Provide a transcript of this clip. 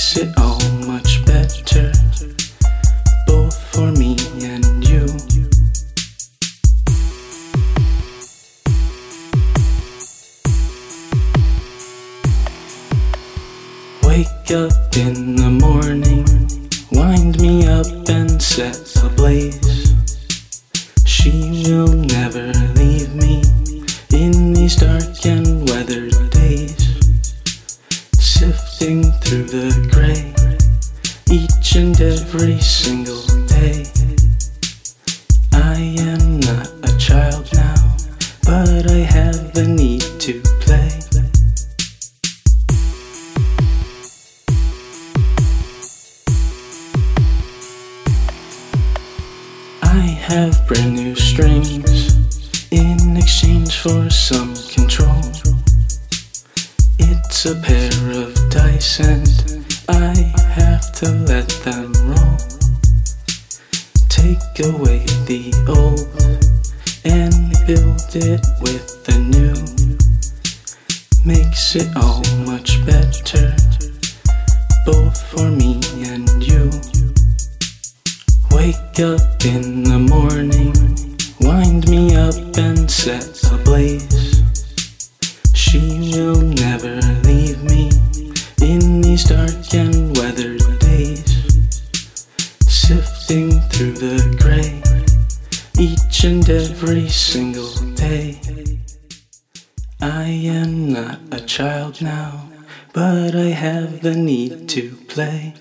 Makes it all much better, both for me and you. Wake up in the morning, wind me up and set ablaze. She will never leave me each every single day. I am not a child now, but I have the need to play. I have brand new strings in exchange for some control. It's a pair of dice, and I have to let them roll. Take away the old and build it with the new. Makes it all much better, both for me and you. Wake up in the morning, wind me up and set ablaze. Days. Sifting through the gray each and every single day. I am not a child now, but I have the need to play.